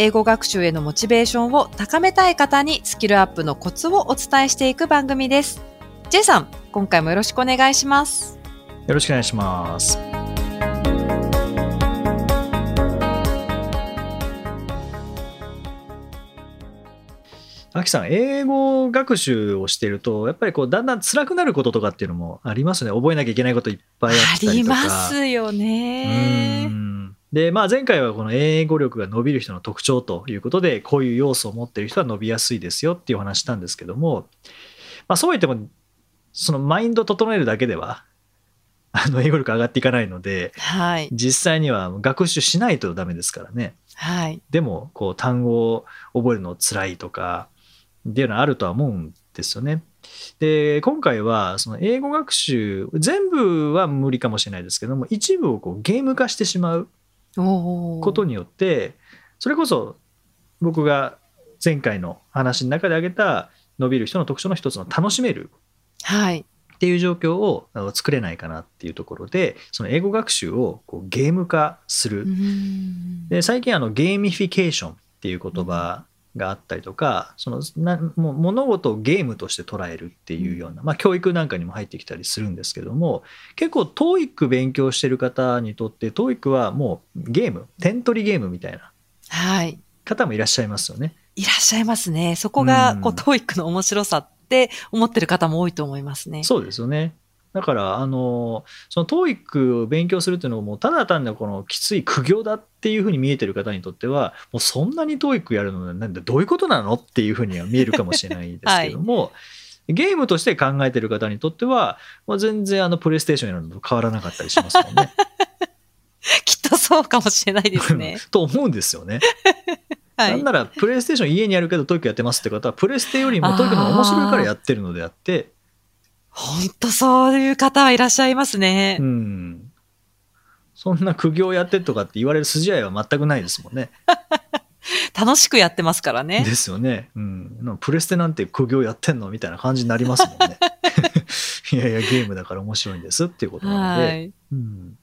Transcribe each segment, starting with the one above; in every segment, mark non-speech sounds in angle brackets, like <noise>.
英語学習へのモチベーションを高めたい方にスキルアップのコツをお伝えしていく番組です。J さん、今回もよろしくお願いします。よろしくお願いしますあきさん英語学習をしているとやっぱりこうだんだん辛くなることとかっていうのもありますね覚えなきゃいけないこといっぱいああったりとかりますようね。んでまあ前回はこの英語力が伸びる人の特徴ということでこういう要素を持っている人は伸びやすいですよっていうお話したんですけども、まあ、そう言ってもそのマインドを整えるだけではあの英語力上がっていかないのではい。実際には学習しないとダメですからねはい。でもこう単語を覚えるの辛いとかっていうのはあるとは思うんですよね。で今回はその英語学習全部は無理かもしれないですけども一部をこうゲーム化してしまうことによってそれこそ僕が前回の話の中で挙げた伸びる人の特徴の一つの楽しめるはい。っていう状況を作れないかなっていうところでその英語学習をこうゲーム化する。で最近あのゲーミフィケーションっていう言葉があったりとか、そのなもう物事をゲームとして捉えるっていうような、まあ、教育なんかにも入ってきたりするんですけども結構 TOEIC 勉強してる方にとって TOEIC はもうゲーム点取りゲームみたいなはい。方もいらっしゃいますよね。いらっしゃいますね。そこが、こう、うん TOEIC の面白さって思ってる方も多いと思いますね。そうですよね。だからあのその TOEIC を勉強するっていうのをもうただ単にこのきつい苦行だっていうふうに見えてる方にとってはもうそんなに TOEIC やるのなんでどういうことなのっていうふうには見えるかもしれないですけども、ゲームとして考えてる方にとっては、まあ、全然あのプレイステーションやるのと変わらなかったりしますもんね。きっとそうかもしれないですね。<laughs> と思うんですよね。<laughs> はいなん。ならプレイステーション家にあるけど TOEIC やってますって方はプレステよりも TOEIC の方が面白いからやってるのであって本当そういう方はいらっしゃいますねう。ん。そんな苦行やってとかって言われる筋合いは全くないですもんね。<laughs> 楽しくやってますからね。ですよね。うん。プレステなんて苦行やってんのみたいな感じになりますもんね。<laughs> いやいや、ゲームだから面白いんですっていうことなので。はい。うん。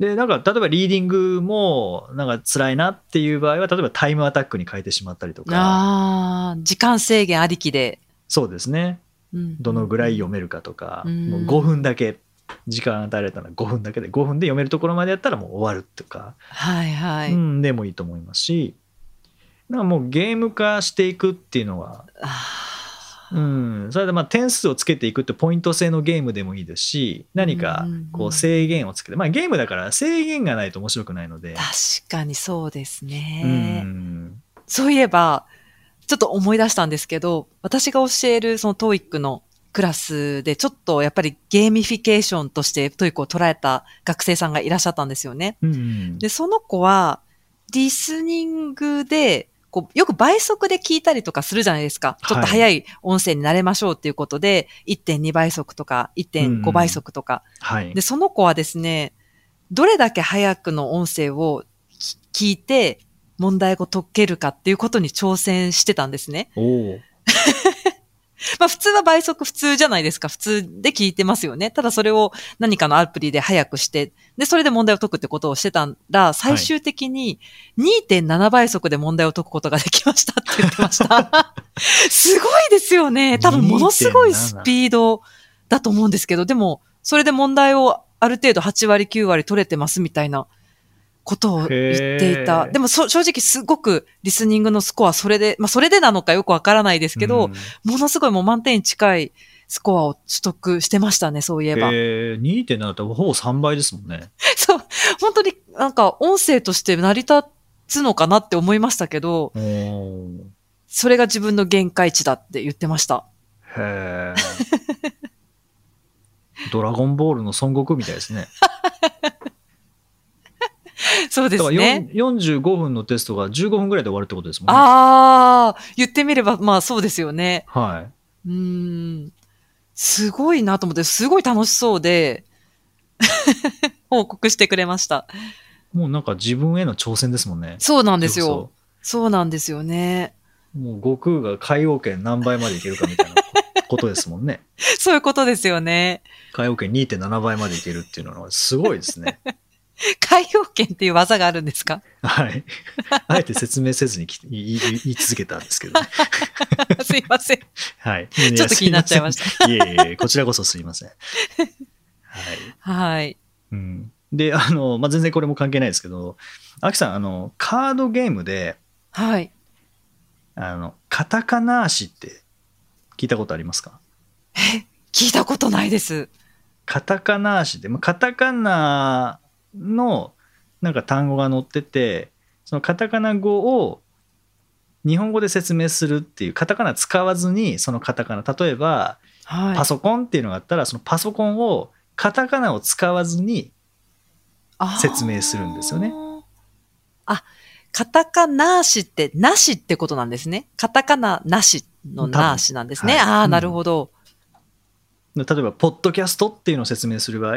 で、なんか、例えばリーディングも、なんか辛いなっていう場合は、例えばタイムアタックに変えてしまったりとか、ああ、時間制限ありきで。そうですね。うん。どのぐらい読めるかとか、うん。もう5分だけ、時間与えられたら5分だけで、5分で読めるところまでやったらもう終わるとか、はいはい。うん、でもいいと思いますし、なんかもうゲーム化していくっていうのは、あうん、それでまあ点数をつけていくってポイント制のゲームでもいいですし何かこう制限をつけて、まあ、ゲームだから制限がないと面白くないので。ー、確かにそうですうね。ん。そういえば、ちょっと思い出したんですけど、私が教えるその TOEIC のクラスで、ちょっとやっぱりゲーミフィケーションとして TOEIC を捉えた学生さんがいらっしゃったんですよね。うんで、その子は、リスニングで、こう、よく倍速で聞いたりとかするじゃないですか。ちょっと早い音声になれましょうっていうことで、1.2倍速とか1.5倍速とか。はいで、その子はですね、どれだけ早くの音声をき聞いて問題を解けるかっていうことに挑戦してたんですね。<laughs> まあ普通は倍速普通じゃないですか。普通で聞いてますよね。ただそれを何かのアプリで早くして、で、それで問題を解くってことをしてたら、最終的に2.7倍速で問題を解くことができましたって言ってました。<laughs> すごいですよね。多分ものすごいスピードだと思うんですけど、でも、それで問題をある程度8割9割取れてますみたいなことを言っていた。でもそ正直すごくリスニングのスコアそれで、まあそれでなのかよくわからないですけど、うんものすごいもう満点に近いスコアを取得してましたね、そういえば。えー、2.7ってほぼ3倍ですもんね。<laughs> そう、本当になんか音声として成り立つのかなって思いましたけど、それが自分の限界値だって言ってました。へえ。ドラゴンボールの孫悟空みたいですね。<laughs> <laughs> そうですね。4 45分のテストが15分ぐらいで終わるってことですもんね。ああ、言ってみればまあそうですよね。はい。うーん。すごいなと思って、すごい楽しそうで、<laughs> 報告してくれました。もうなんか自分への挑戦ですもんね。そうなんですそよ。そうなんですよね。うもう悟空が海王圏何倍までいけるかみたいな <laughs> ことですもんね。そういうことですよね。海王圏2.7倍までいけるっていうのはすごいですね。<laughs> 海洋圏っていう技があるんですか？はい。あえて説明せずにき言い言い続けたんですけど、ね、<laughs> すいません。はい。ちょっと気になっちゃいました。<laughs> いえいえ、こちらこそすいません。はい。はい。うん、で、あの、まあ、全然これも関係ないですけど、アキさん、あの、カードゲームで、はい。あの、カタカナ足って聞いたことありますか？聞いたことないです。カタカナ足で、まあ、カタカナのなんか単語が載ってて、そのカタカナ語を日本語で説明するっていう、カタカナ使わずに、そのカタカナ、例えば、はい。パソコンっていうのがあったら、そのパソコンをカタカナを使わずに、説明するんですよね。あ、カタカナしって、なしってことなんですね。カタカナなしのなしなんですね。はいなるほど。例えば、ポッドキャストっていうのを説明する場合、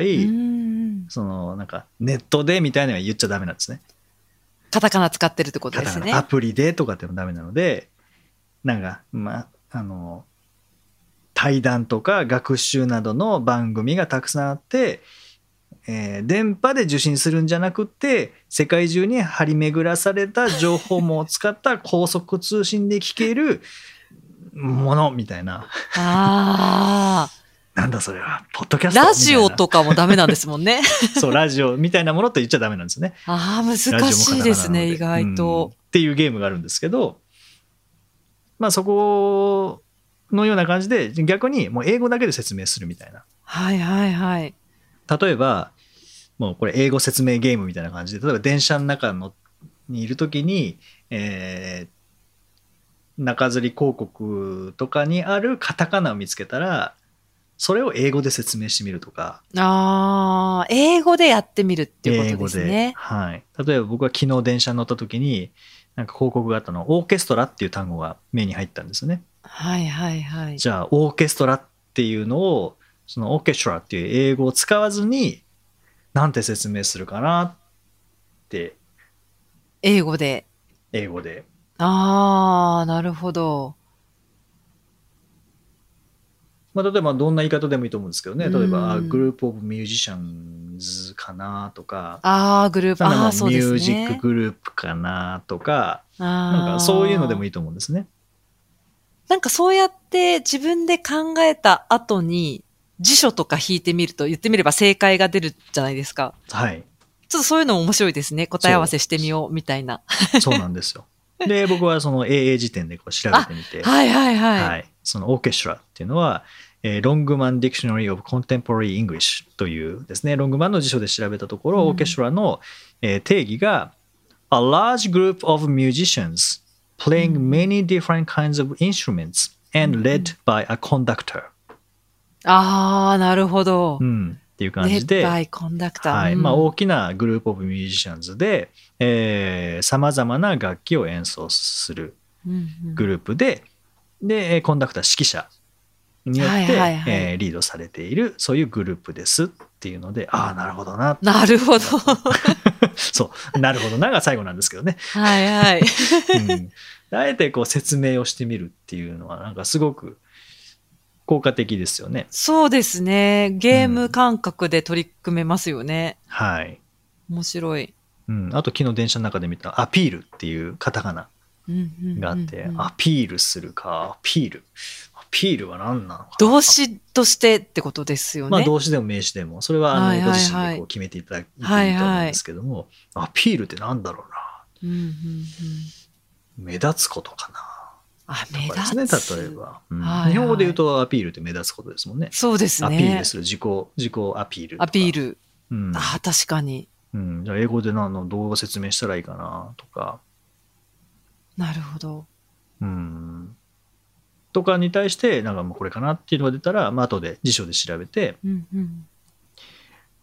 そのなんかネットでみたいなのは言っちゃダメなんですね。カタカナ使ってるってことですねア。プリでとかってもダメなので、なんか、まあ、あの、対談とか学習などの番組がたくさんあって、えー電波で受信するんじゃなくって世界中に張り巡らされた情報網を使った高速通信で聞けるものみたいな <laughs> あなんだそれはポッドキャあ、ストラジオとかもダメなんですもんね。な <laughs> そうラジオみたいなものって言っちゃダメなんですよねああ、難しいですね、意外うんとっ。ていうゲームがあるんですけど、まあそこのような感じで逆にもう英語だけで説明するみたいな。はいはいはい。例えば、もうこれ英語説明ゲームみたいな感じで、例えば電車の中のにいるときに、えー中吊り広告とかにあるカタカナを見つけたら、それを英語で説明してみるとか、ああ、英語でやってみるっていうことです英語で。ね。はい。例えば僕は昨日電車に乗った時に、なんか広告があったの、オーケストラっていう単語が目に入ったんですよね。はいはいはい。じゃあ、オーケストラっていうのを、そのオーケストラっていう英語を使わずに、なんて説明するかなって、英語で。英語で。ああ、なるほど。まあ、例えばどんな言い方でもいいと思うんですけどね。例えば、グループオブミュージシャンズかなとか、ああ、グループ、あそうですね。ミュージックグループかなとか、ななんかそういうのでもいい。と思うんですね。なんかそうやって自分で考えた後に辞書とか引いてみると言ってみれば正解が出るじゃないですか。はい。ちょっとそういうのも面白いですね。答え合わせしてみようみたいな。そうなんですよ。で、僕はその AA 時点でこう調べてみて、<laughs> はいはいはい。はい、そのオーケストラっていうのは、えー Longman Dictionary of Contemporary English というですね、ロングマンの辞書で調べたところ、うん。オーケストラの、えー定義が、A large group of musicians playing many different kinds of instruments and led by a conductor、ああ、なるほど。う。ん、っていう感じで、ッバイ conductor。はいうん。まあ、大きな group of musicians でさまざまな楽器を演奏するうんうん。グループで、で、えーコンダクター、指揮者によって、はいはいはいえーリードされている、そういうグループですっていうので、ああ、なるほどな。なるほど。<laughs> そう、なるほどなが最後なんですけどね。はいはい。<laughs> うん、あえてこう説明をしてみるっていうのは、なんかすごく効果的ですよね。そうですね。ゲーム感覚で取り組めますよね。はい。面白い。うん、あと昨日電車の中で見たアピールっていうカタカナうんうんうんうんがあって、アピールするか、アピール。アピールは何なのかな？動詞としてってことですよね。まあ動詞でも名詞でも、それはあのご自身でこう決めていただいていいと思うんですけども、アピールってなんだろうな？うんうんうん目立つことかな？あ、目立つ。例えば、うんはいはい日本語で言うとアピールって目立つことですもんね。そうですアピーねル。する、自己、自己アピール。アピール。うん。ああ、確かに。うん、じゃあ英語で何の動画説明したらいいかなとか、なるほど。うん。とかに対して、なんかもうこれかなっていうのが出たら、まあ後で辞書で調べて、うんうん。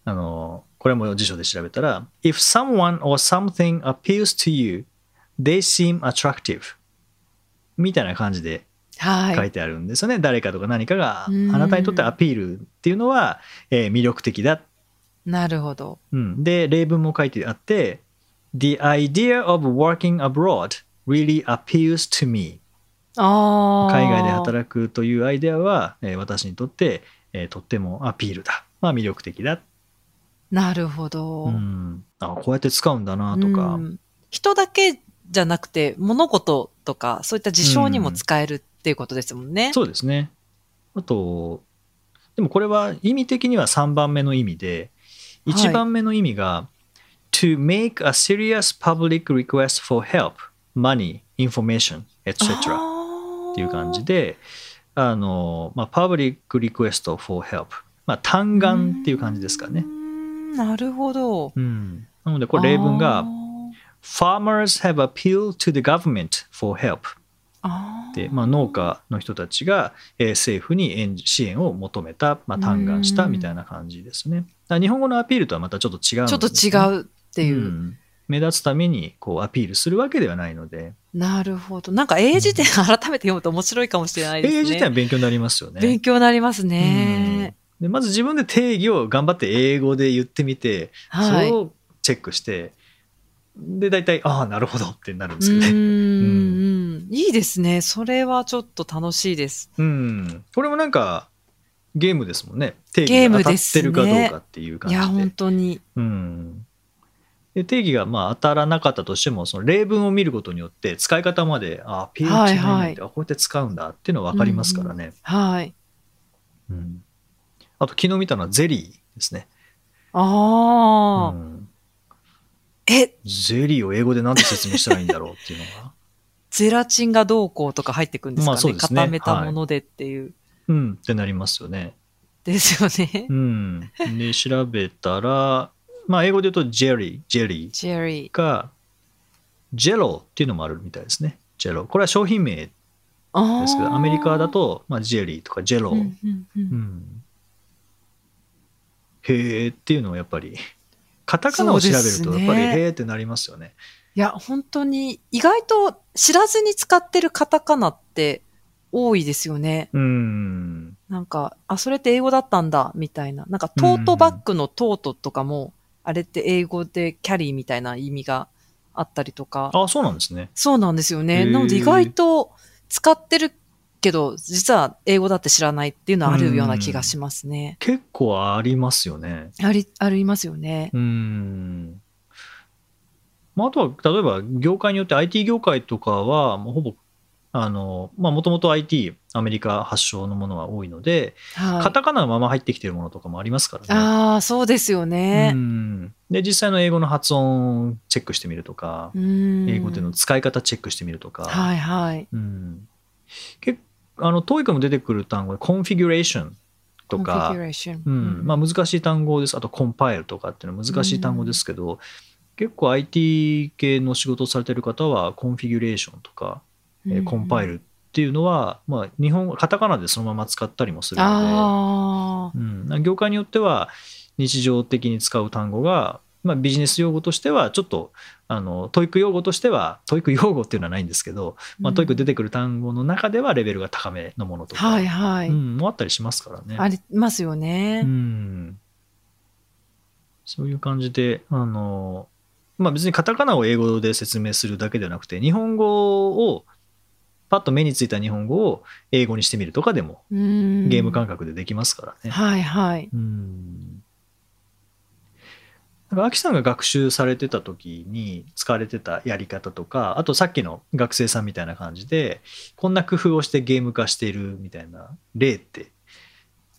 あの、これも辞書で調べたら、If someone or something appeals to you, they seem attractive. みたいな感じではい。書いてあるんですよね、誰かとか何かがあうんなたにとってアピールっていうのは、えー魅力的だ、なるほど。うん、で例文も書いてあって「The idea of working abroad really appeals to me」。海外で働くというアイデアは、えー私にとって、えーとってもアピールだ、まあ、魅力的だ、なるほど。うん、あこうやって使うんだなとか、うん。人だけじゃなくて、物事とか、そういった事象にも使えるっていうことですもんね。そうですね。あとでもこれは意味的には3番目の意味ではい1番目の意味が、to make a serious public request for help, money, information, etc. っていう感じで、あの、まあ、public request for help。まあ、単眼っていう感じですかねう。んなるほど。うん。なので、これ例文あが、ー farmers have appealed to the government for help で、まあ、農家の人たちが、えー政府に援支援を求めた、まあ、嘆願したみたいな感じですね。日本語のアピールとはまたちょっと違うんちょっと違うっていう。ん目立つためにこうアピールするわけではないので、なるほど。なんか英辞典改めて読むと面白いかもしれないですね。英辞典は勉強になりますよね。勉強になりますね。でまず自分で定義を頑張って英語で言ってみて、はい。それをチェックしてで大体ああなるほどってなるんですうけどね。ーん。いいですね。それはちょっと楽しいです。うん、これもなんかゲームですもんね定ゲー義が当たってるかどうかっていう感じで。いや、本当に。うんで定義がまあ当たらなかったとしてもその例文を見ることによって使い方まであピーチはいないなんはいてあこうやって使うんだっていうのは分かりますからね。はい。うんあと昨日見たのはゼリーですね。ああ、うんえ、ゼリーを英語で何て説明したらいいんだろうっていうのが。<laughs> ゼラチンがどうこうとか入ってくるんですかね。まあそうですね固めたものでっていう。うんってなりますよね。ですよねう。ん、で調べたら、まあ、英語で言うとジェリー、ジェリージェリー。かジェロっていうのもあるみたいですね。ジェロ。これは商品名ですあけど、アメリカだと、と、まあ、ジェリーとかジェロ、うんうんうんうんへーっていうのはやっぱり、カタカナを調べると、やっぱりへーってなりますよね。いや、本当に、意外と知らずに使ってるカタカナって多いですよね。うん。なんか、あ、それって英語だったんだ、みたいな。なんか、トートバッグのトートとかも、あれって英語でキャリーみたいな意味があったりとか。あ、そうなんですね。そうなんですよへね。ーなので意外と使ってるけど、実は英語だって知らないっていうのはあるような気がしますね。結構ありますよね。あり、ありますよね。うん。まあ、あとは、例えば、業界によって IT 業界とかは、もうほぼ、あの、まあ、もともと IT、アメリカ発祥のものが多いので、はい。カタカナのまま入ってきてるものとかもありますからね。ああ、そうですよねう。んで、実際の英語の発音チェックしてみるとか、うん英語での使い方チェックしてみるとか、はいはい。うん、結あの、TOEIC も出てくる単語で、コンフィギュレーションとかまあ、難しい単語です。あと、コンパイルとかっていうのは難しい単語ですけど、結構 IT 系の仕事をされてる方は、コンフィギュレーションとか、えーコンパイル。ルっていうのは、まあ、日本語、カタカナでそのまま使ったりもするの。で、うん、業界によっては、日常的に使う単語が、まあ、ビジネス用語としては、ちょっと、あの、 TOEIC用語としては、 TOEIC用語っていうのはないんですけど、まあ、 TOEIC出てくる単語の中ではレベルが高めのものとか、はいはい。うん、もあったりしますからね。ありますよね。うん、そういう感じで、あの、まあ別にカタカナを英語で説明するだけではなくて、日本語を、パッと目についた日本語を英語にしてみるとかでも、うんゲーム感覚でできますからね。はいはい。うん。なんか、アキさんが学習されてた時に使われてたやり方とか、あとさっきの学生さんみたいな感じで、こんな工夫をしてゲーム化しているみたいな例って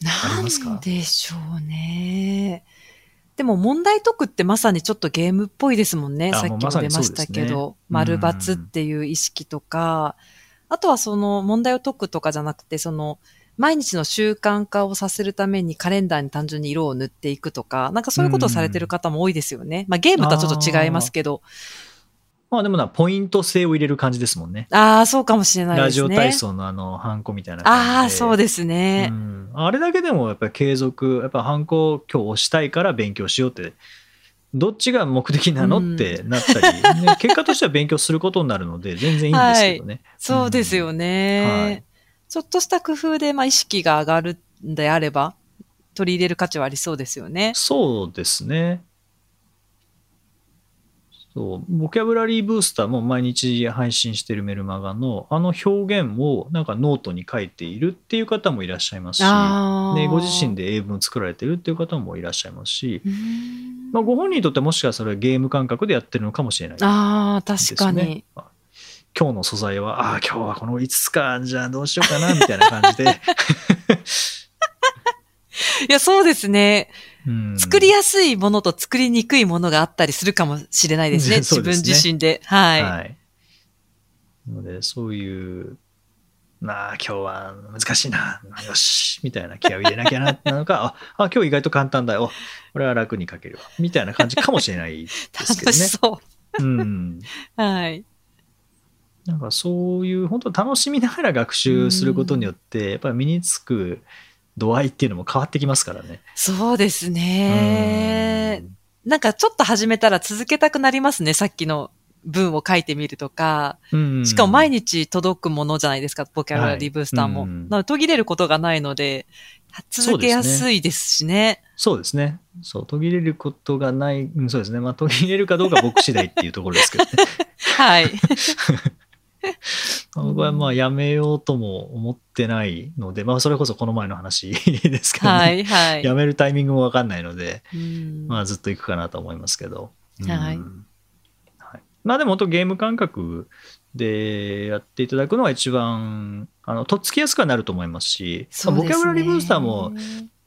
ありますか？なんでしょうね。でも問題解くってまさにちょっとゲームっぽいですもんね。あさっきも出ましたけそうですねど、丸×っていう意識とか、あとはその問題を解くとかじゃなくて、その毎日の習慣化をさせるためにカレンダーに単純に色を塗っていくとか、なんかそういうことをされてる方も多いですよね。まあゲームとはちょっと違いますけど、まあでもな、ポイント制を入れる感じですもんね。ああ、そうかもしれないですね。ラジオ体操のあの、ハンコみたいな感じで。ああ、そうですね。うんあれだけでもやっぱり継続、やっぱハンコ今日押したいから勉強しようって、どっちが目的なの、うんってなったり、ね <laughs> 結果としては勉強することになるので、全然いいんですけどね。<laughs> そうですよね。はいちょっとした工夫で、まあ、意識が上がるんであれば、取り入れる価値はありそうですよね。そうですね。そう、ボキャブラリーブースターも毎日配信してるメルマガのあの表現をなんかノートに書いているっていう方もいらっしゃいますし、ご自身で英文を作られてるっていう方もいらっしゃいますし、まあ、ご本人にとってもしかしたらそれはゲーム感覚でやってるのかもしれないああ、です確かね。に。あ今日の素材は、ああ、今日はこの5つか、じゃあどうしようかな、みたいな感じで。<laughs> いや、そうですね。うん作りやすいものと作りにくいものがあったりするかもしれないですね。<laughs> すね自身で。はい。はい。ので、そういう、なあ、今日は難しいな、<laughs> よし、みたいな気合を入れなきゃな、なのか、あ、あ今日意外と簡単だよ、これは楽に書けるわ、みたいな感じかもしれないですけど <laughs> 楽しね。そうん。う。はい。なんかそういう、本当楽しみながら学習することによって、やっぱり身につく度合いっていうのも変わってきますからね。そうですね。なんかちょっと始めたら続けたくなりますね。さっきの文を書いてみるとか。うん。しかも毎日届くものじゃないですか、ボキャブラリーブースターも。はいうんなので途切れることがないので、続けやすいですしね。そうですね。そう、途切れることがない、うんそうですね。まあ、途切れるかどうか僕次第っていうところですけどね。<laughs> はい。<laughs> <laughs> 僕はまあ、やめようとも思ってないので、まあ、それこそこの前の話 <laughs> ですけどね。はい、はい。やめるタイミングもわかんないので、うんまあ、ずっと行くかなと思いますけど。うんはいはいまあ、でも本当ゲーム感覚でやっていただくのが一番、あの、とっつきやすくはなると思いますし、すねボキャブラリーブースターも、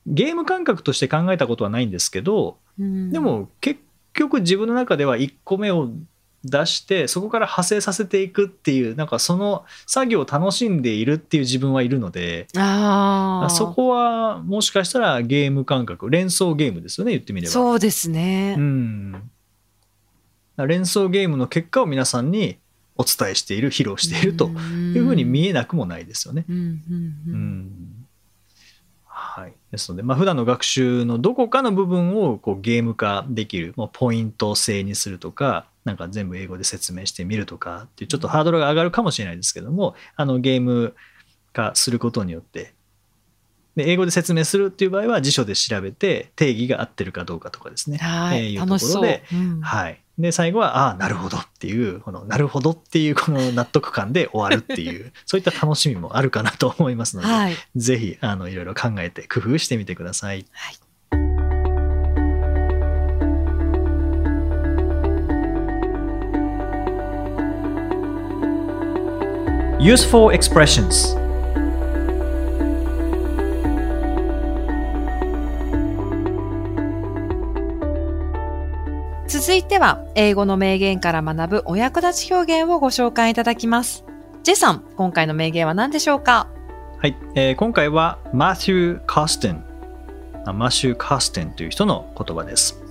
ゲーム感覚として考えたことはないんですけど、うんで、も結局自分の中では1個目を出してそこから派生させていくっていうなんかその作業を楽しんでいるっていう自分はいるのでああ。そこはもしかしたらゲーム感覚連想ゲームですよね言ってみれば。そうですね。うん連想ゲームの結果を皆さんにお伝えしている披露しているというふうに見えなくもないですよね。はい、ですので、まあ普段の学習のどこかの部分をこうゲーム化できる、もうポイント制にするとか、なんか全部英語で説明してみるとかっていう、ちょっとハードルが上がるかもしれないですけども、あのゲーム化することによって、で英語で説明するっていう場合は辞書で調べて定義が合ってるかどうかとかですね。はい。えーいう。ところでうんはい。で、最後は、ああ、なるほどっていう、この、なるほどっていう、この納得感で終わるっていう、<laughs> そういった楽しみもあるかなと思いますので、はい。ぜひ、あの、いろいろ考えて工夫してみてください。はい。Useful expressions. 続いては、英語の名言から学ぶお役立ち表現をご紹介いただきます。ジェイさん、今回の名言は何でしょうか？はい、えー今回はマシュー・カステンあマシュー・カステンという人の言葉です。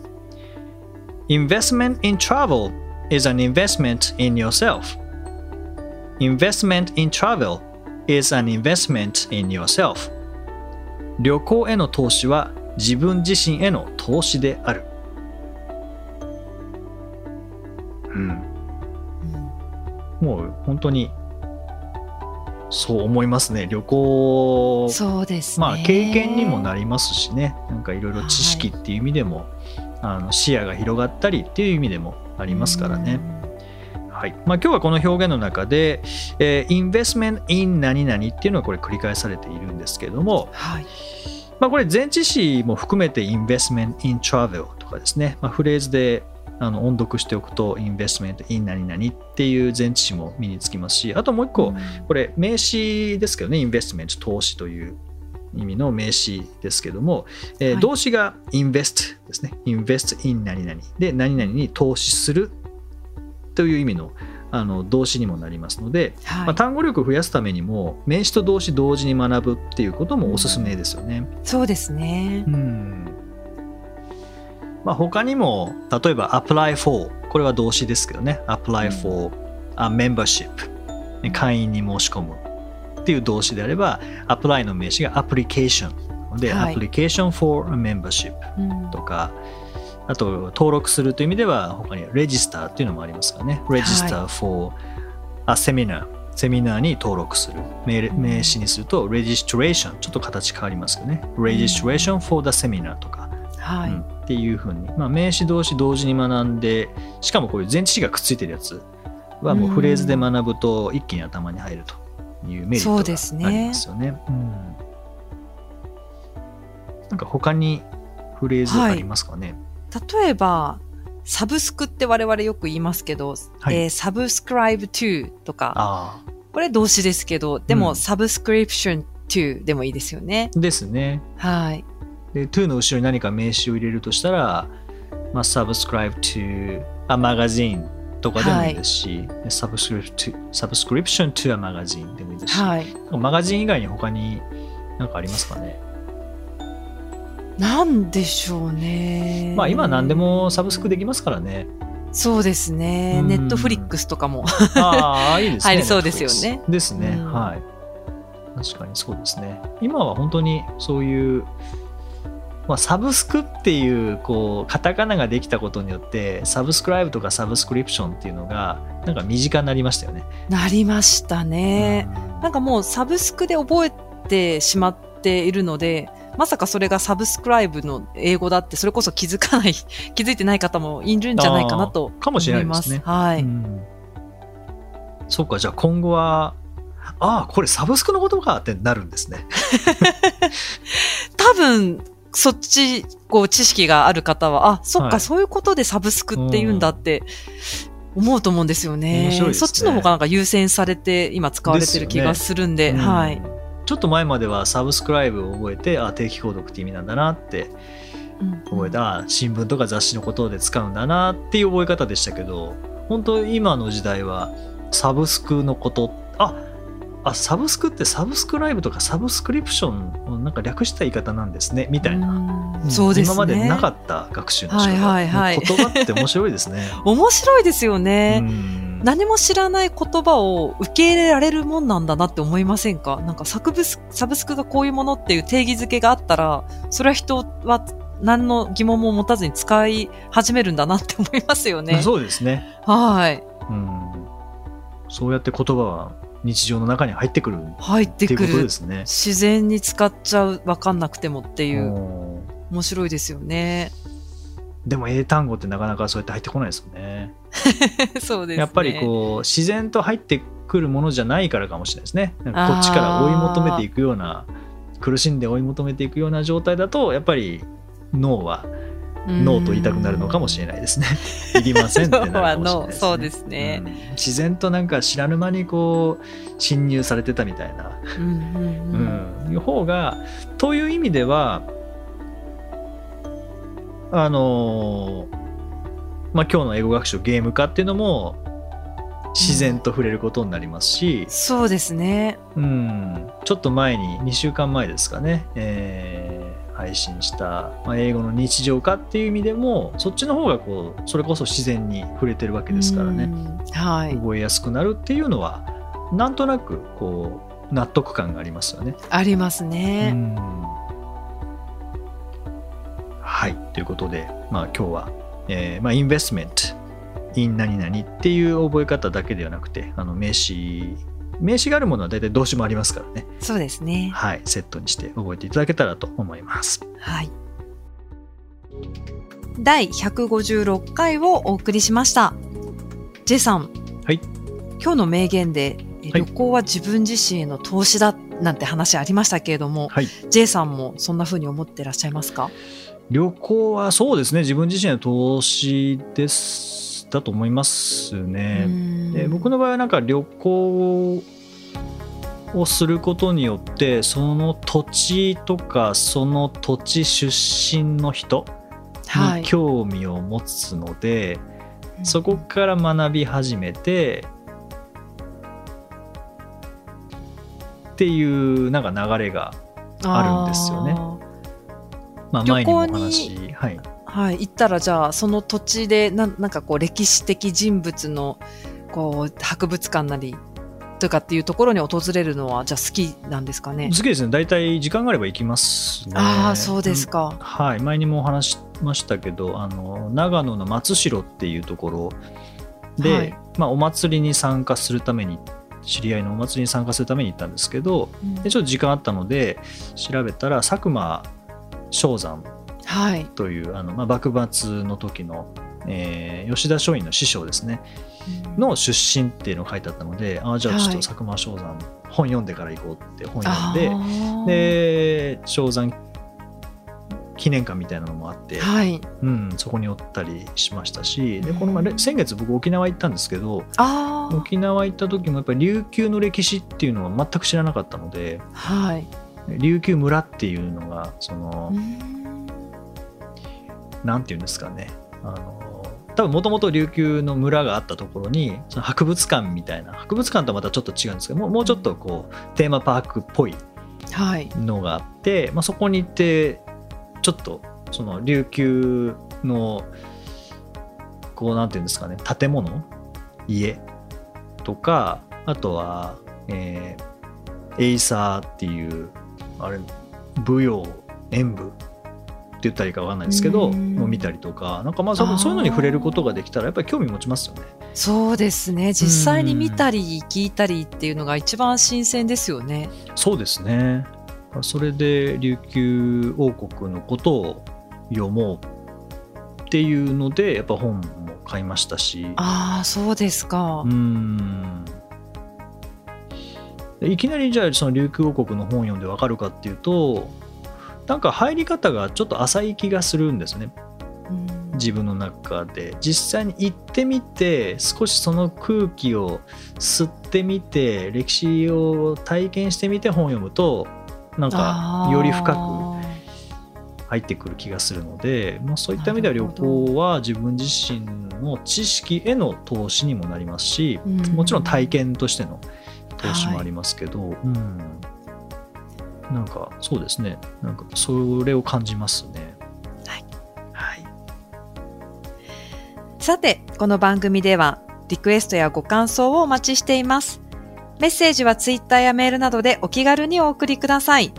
Investment in travel is an investment in yourself Investment in travel is an investment in yourself. 旅行への投資は自分自身への投資である。うん。もう本当にそう思いますね。旅行そうですね。まあ経験にもなりますしね。なんかいろいろ知識っていう意味でも、あの視野が広がったりっていう意味でもありますからね。はいまあ、今日はこの表現の中で、えー、investment in 何々っていうのはこれ繰り返されているんですけれども、はい。まあ、これ前置詞も含めて investment in travel とかですね、まあ、フレーズであの音読しておくと investment in 何々っていう前置詞も身につきますしあともう一個、これ名詞ですけどね、インベストメント、投資という意味の名詞ですけども、えーはい動詞が invest ですね。invest in 何々で何々に投資するという意味のあの動詞にもなりますので、はい。まあ、単語力を増やすためにも名詞と動詞同時に学ぶっていうこともおすすめですよね。そうですね。う。ん。まあ、他にも例えば apply for これは動詞ですけどね。apply for a membership ね会員に申し込む。っていう動詞であれば apply の名詞が application で、はい。application for a membership うん。とかあと登録するという意味では他に register っていうのもありますからね。register for a seminar セミナーに登録する。名名詞にすると registration ちょっと形変わりますけどね registration for the seminar とか、はい。うん。っていうふうに、まあ、名詞同士同時に学んでしかもこういう前置詞がくっついてるやつはもうフレーズで学ぶと一気に頭に入るというメリットですね。がありますよね。うん。なんか他にフレーズありますかね、例えば、サブスクって我々よく言いますけど、はいえーサブスクライブ to とか、あこれ動詞ですけど、でも、うんサブスクリプション to でもいいですよね。あですね。はい。で to の後ろに何か名詞を入れるとしたら、まあ、subscribe to a magazine とかでもいいですし、subscribe to subscription to a magazine でもいいですし、はい。マガジン以外に他に何かありますかね？なんでしょうね。まあ今何でもサブスクできますからね。そうですね。うんネットフリックスとかも。ああ、いいですね。入 <laughs> りそうですよねですね、うんはい。確かにそうですね。今は本当にそういう、まあ、サブスクっていうこうカタカナができたことによってサブスクライブとかサブスクリプションっていうのがなんか身近になりましたよね。なりましたね。うんなんかもうサブスクで覚えてしまっているので、まさかそれがサブスクライブの英語だって、それこそ気づかない、<laughs> 気づいてない方もいるんじゃないかなとかもしれないですねはい。うんそうかじゃあ今後はああこれサブスクのことかってなるんですね。<laughs> 多分、そっち、こう、知識がある方は、あ、そっか、はいそういうことでサブスクって言うんだって、思うと思うんですよね。ねそっちの方がなんか優先されて、今使われてる気がするんで、うんはい。ちょっと前まではサブスクライブを覚えてあ定期購読って意味なんだなってうん。覚えた、あ新聞とか雑誌のことで使うんだなっていう覚え方でしたけど本当今の時代はサブスクのことああサブスクってサブスクライブとかサブスクリプションのなんか略した言い方なんですねみたいな、うん。うん。そうですね。今までなかった学習の仕方、はいはいはい。言葉って面白いですね。<laughs> 面白いですよね。うん何も知らない言葉を受け入れられるもんなんだなって思いませんか？なんかサブスサブスクがこういうものっていう定義づけがあったら、それは人は何の疑問も持たずに使い始めるんだなって思いますよね。<laughs> そうですね、はい。うん。そうやって言葉は日常の中に入ってくるっ入ってくていうことでる。すね。自然に使っちゃう、わかんなくてもっていう、うん面白いですよね。でも英単語ってなかなかそうやって入ってこないですよね。<laughs> そうですね。やっぱりこう自然と入ってくるものじゃないからかもしれないですね。こっちから追い求めていくような苦しんで追い求めていくような状態だとやっぱり脳はうんノーと言いたくなるのかもしれないですね。<laughs> いりませんってなるかもしれないです、ね。そうですねうん自然となんか知らぬ間にこう侵入されてたみたいな、うんうん方がという意味ではあのーまあ今日の英語学習ゲーム化っていうのも自然と触れることになりますし、そうですね。うん、ちょっと前に2週間前ですかね、えー配信した、まあ、英語の日常化っていう意味でもそっちの方がこうそれこそ自然に触れてるわけですからね、うんはい。覚えやすくなるっていうのはなんとなくこう納得感がありますよね。ありますうね。んはいということで、まあ、今日は、えーまあ、インベストメント in 何々っていう覚え方だけではなくてあの名詞名詞があるものは大体動詞もありますからね。そうですね。はい、セットにして覚えていただけたらと思います。はい。第156回をお送りしました。J さん。はい。今日の名言で、旅行は自分自身への投資だなんて話ありましたけれども、はい、J さんもそんな風に思ってらっしゃいますか？旅行はそうですね、自分自身の投資ですだと思いますね。で僕の場合はなんか旅行をすることによってその土地とかその土地出身の人はい。に興味を持つので、そこから学び始めてっていうなんか流れが、あるんですよね。あまあ、旅行に話、はい、ーはい。行ったらじゃあ、その土地でなんなんかこう歴史的人物のこう博物館なりとかっていうところに訪れるのはじゃあ好きなんですかね？好きですね。大体時間があれば行きますね。ああ、そうですうん。か。はい。前にもお話しましたけどあの長野の松代っていうところで、はい。まあ、お祭りに参加するために知り合いのお祭りに参加するために行ったんですけどうん。でちょっと時間あったので調べたら佐久間象山はい。というあの、まあ、幕末の時の、えー吉田松陰の師匠ですねの出身っていうのが書いてあったのでああじゃあちょっはいと佐久間象山本読んでから行こうって本読んでで象山記念館みたいなのもあって、はい。うん、そこに寄ったりしましたしでこの前先月僕沖縄行ったんですけど。沖縄行った時もやっぱり琉球の歴史っていうのは全く知らなかったのではい。琉球村っていうのがそのうーんなんていうんですかねあの多分もともと琉球の村があったところにその博物館みたいな博物館とはまたちょっと違うんですけどもうもうちょっとこうテーマパークっぽいはい。のがあって、まあ、そこに行ってちょっとその琉球のこうなんていうんですかね建物家とかあとは、えーエイサーっていうあれ舞踊演舞って言ったらいいか分かんないですけどうんもう見たりとかなんかまあそあーそういうのに触れることができたらやっぱり興味持ちますよね。そうですね。実際に見たり聞いたりっていうのが一番新鮮ですよね。そうですね。それで琉球王国のことを読もうっていうのでやっぱ本も買いましたしああ、そうですかう。んいきなりじゃあその琉球王国の本読んでわかるかっていうとなんか入り方がちょっと浅い気がするんですね。うん。自分の中で。実際に行ってみて少しその空気を吸ってみて歴史を体験してみて本を読むとなんかより深く入ってくる気がするので、まあ、そういった意味では旅行は自分自身の知識への投資にもなりますし、うん。もちろん体験としての投資もありますけど、うん、なんかそうですねなんかそれを感じますね。はい、はいさて、この番組ではリクエストやご感想をお待ちしています。メッセージはツイッターやメールなどでお気軽にお送りください。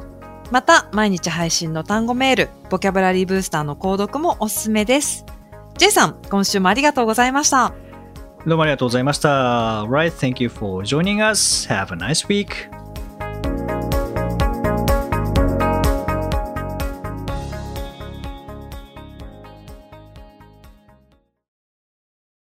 また、毎日配信の単語メール、ボキャブラリーブースターの購読もおすすめです。J さん、今週もありがとうございました。どうもありがとうございました。Right, thank you for joining us. Have a nice week.